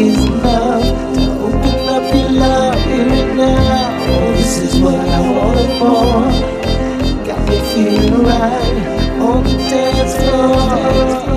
is enough to open up your love here and now. Oh, this is what I wanted for. Got me feeling right on the dance floor.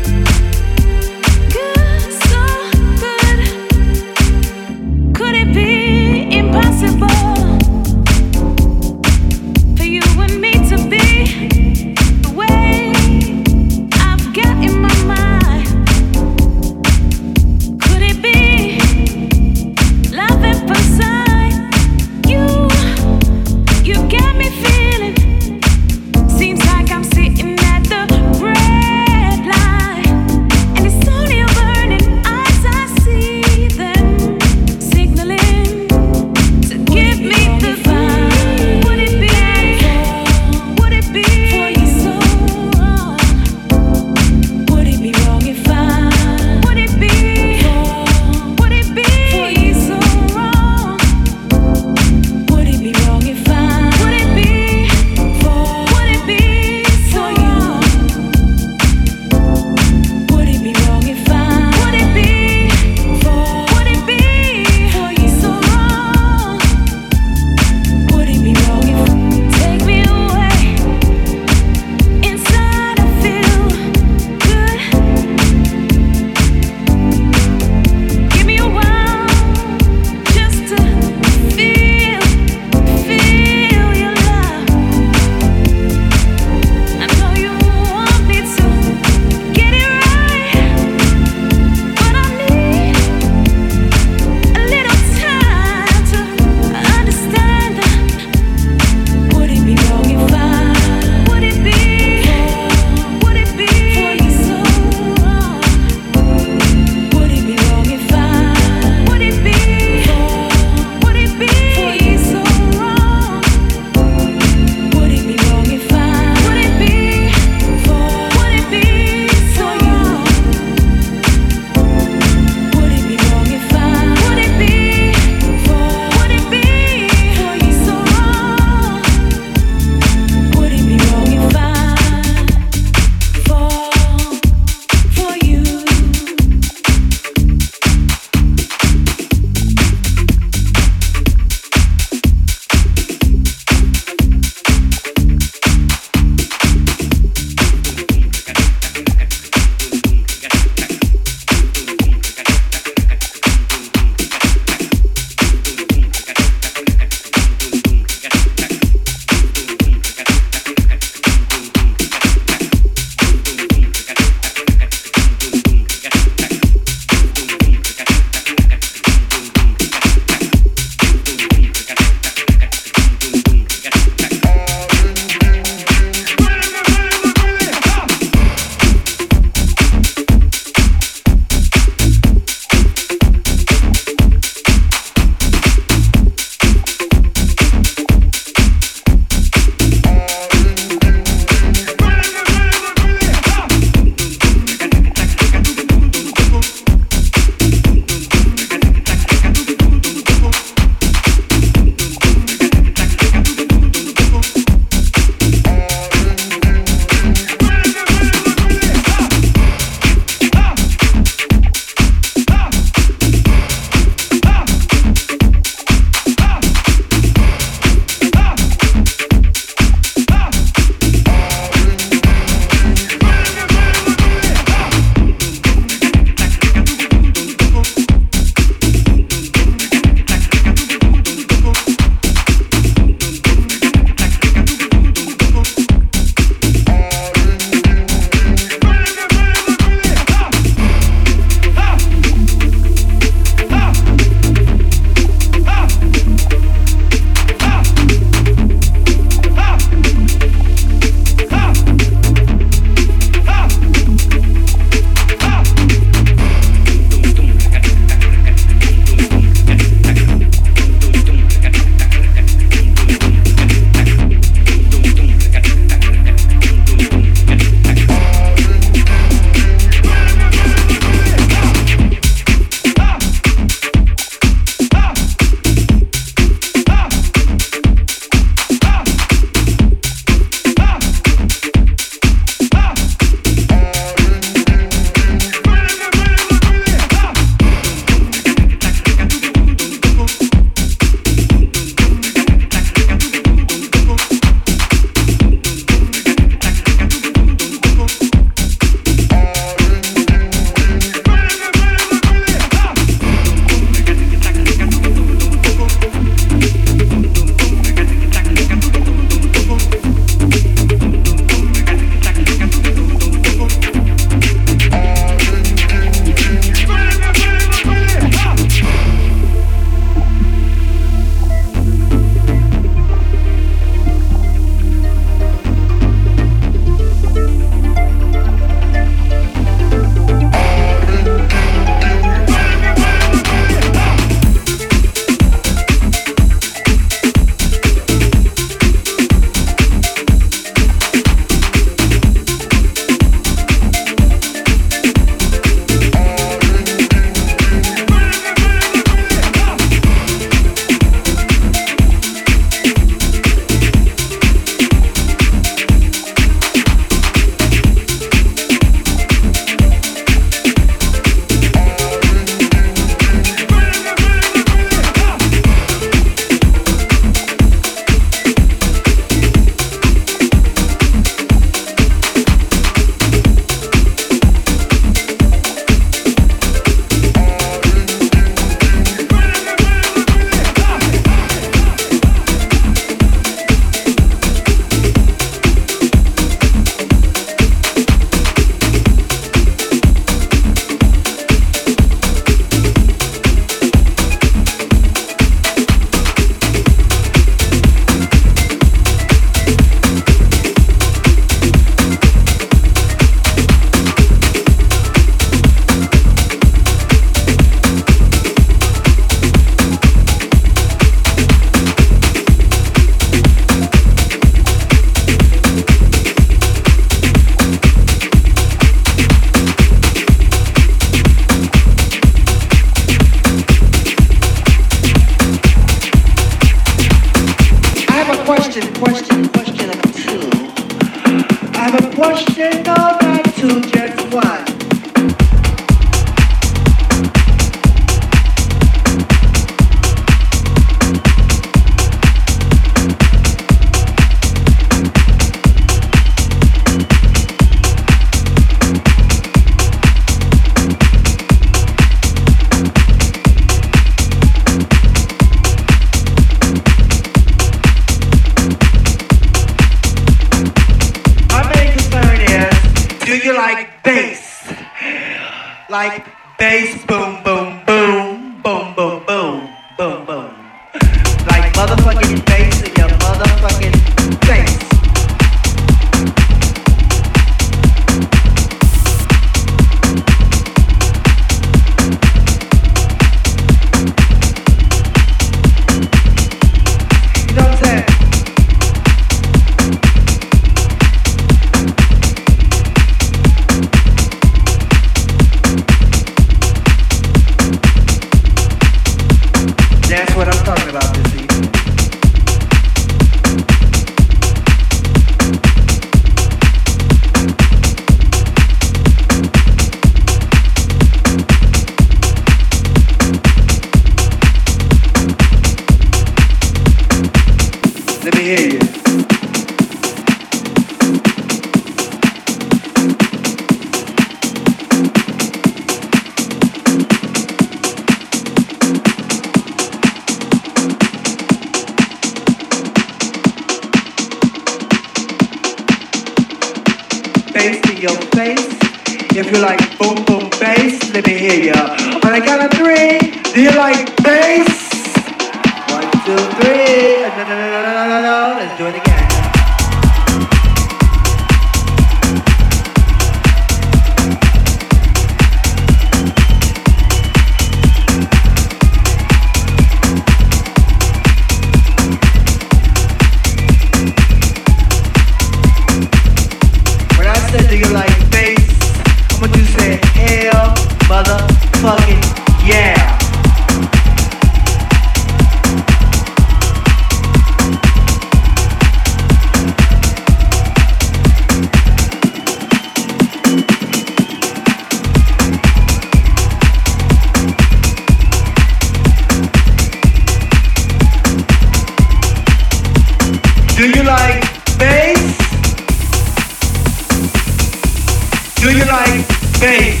Do you like bass?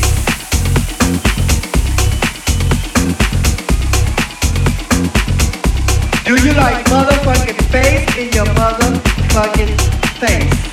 Do you like motherfucking face in your motherfucking face?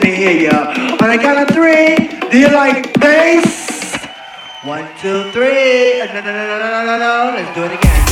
to you. On a count of three, do you like bass? One, two, three. No, no, no, no, no, no, no. Let's do it again.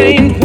Bye.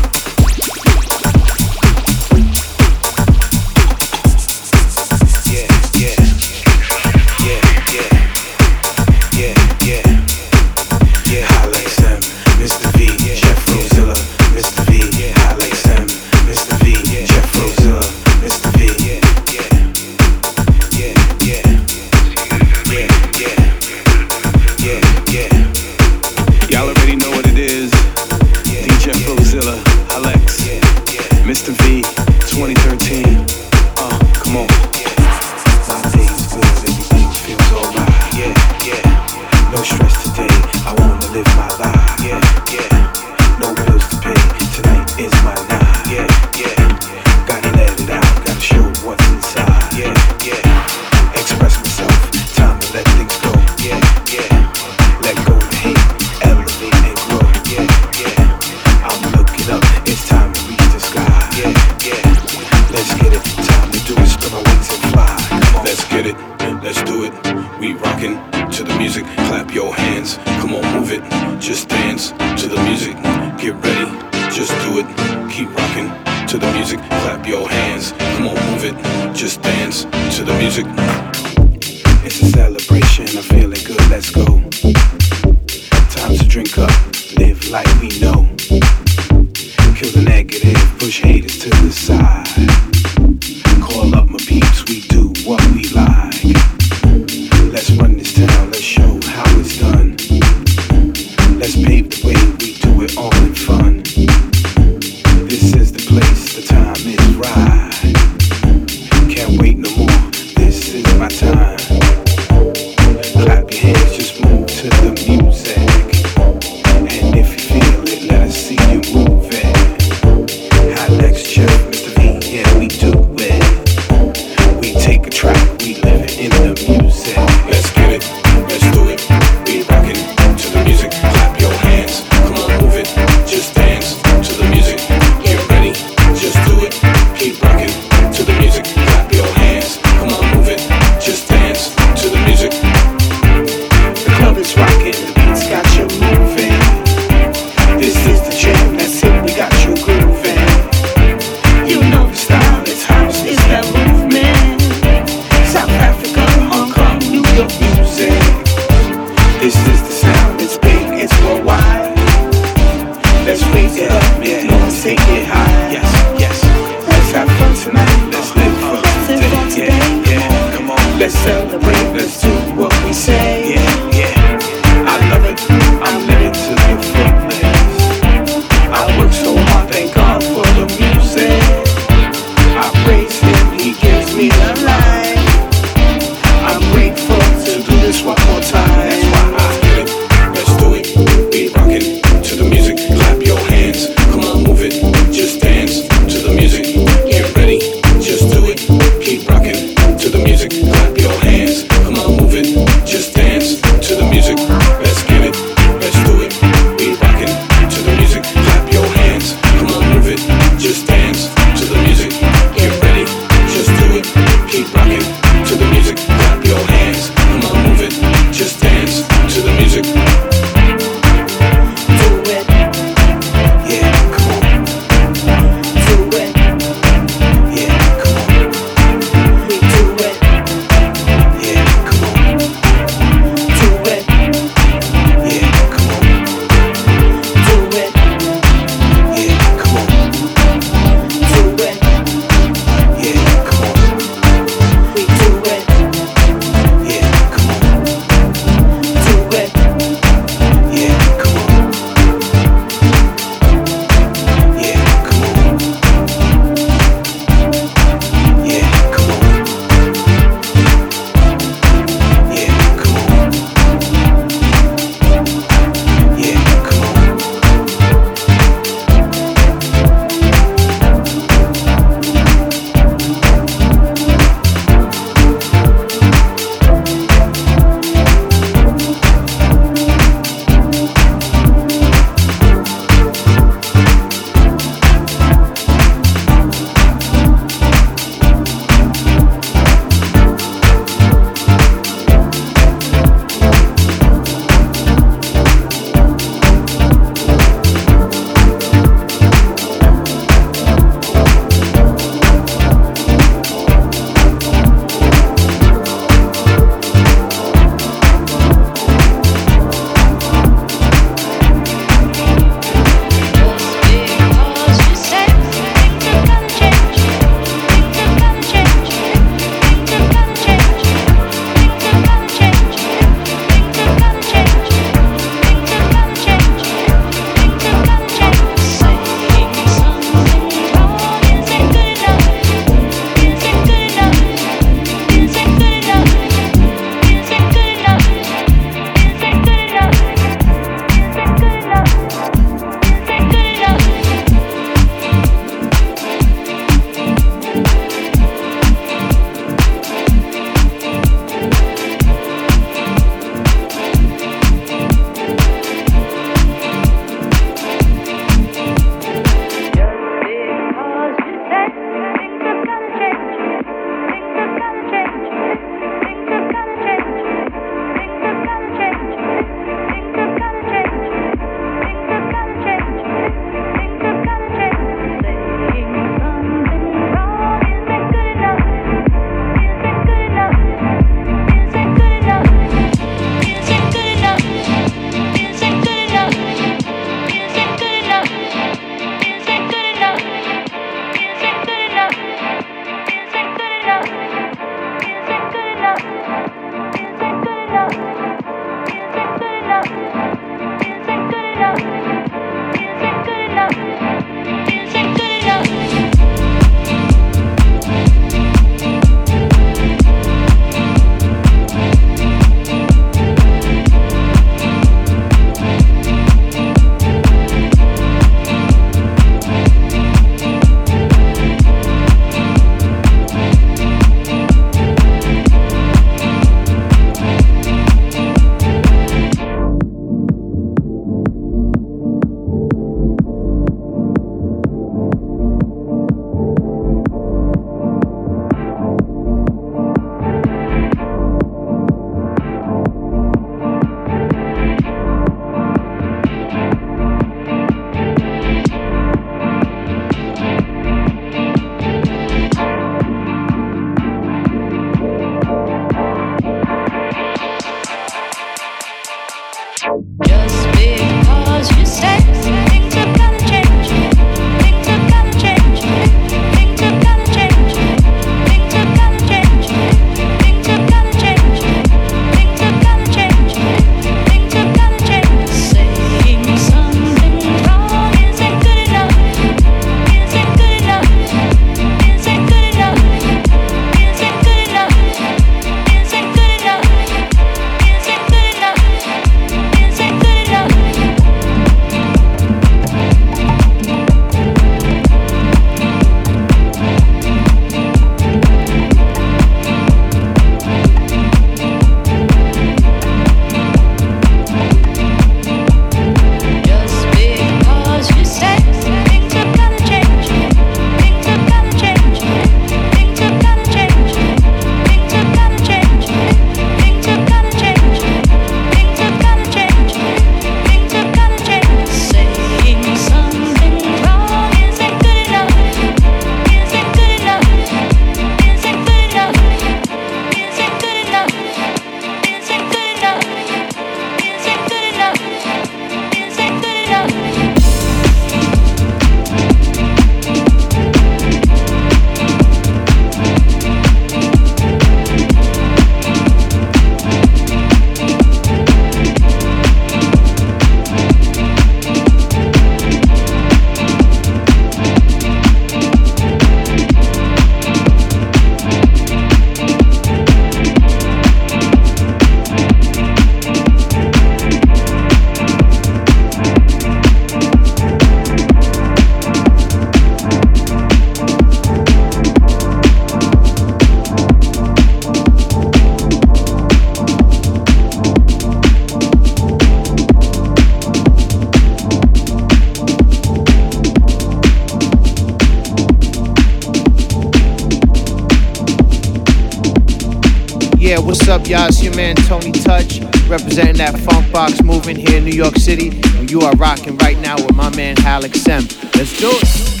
That funk box moving here in New York City. And you are rocking right now with my man Hallex M. Let's do it.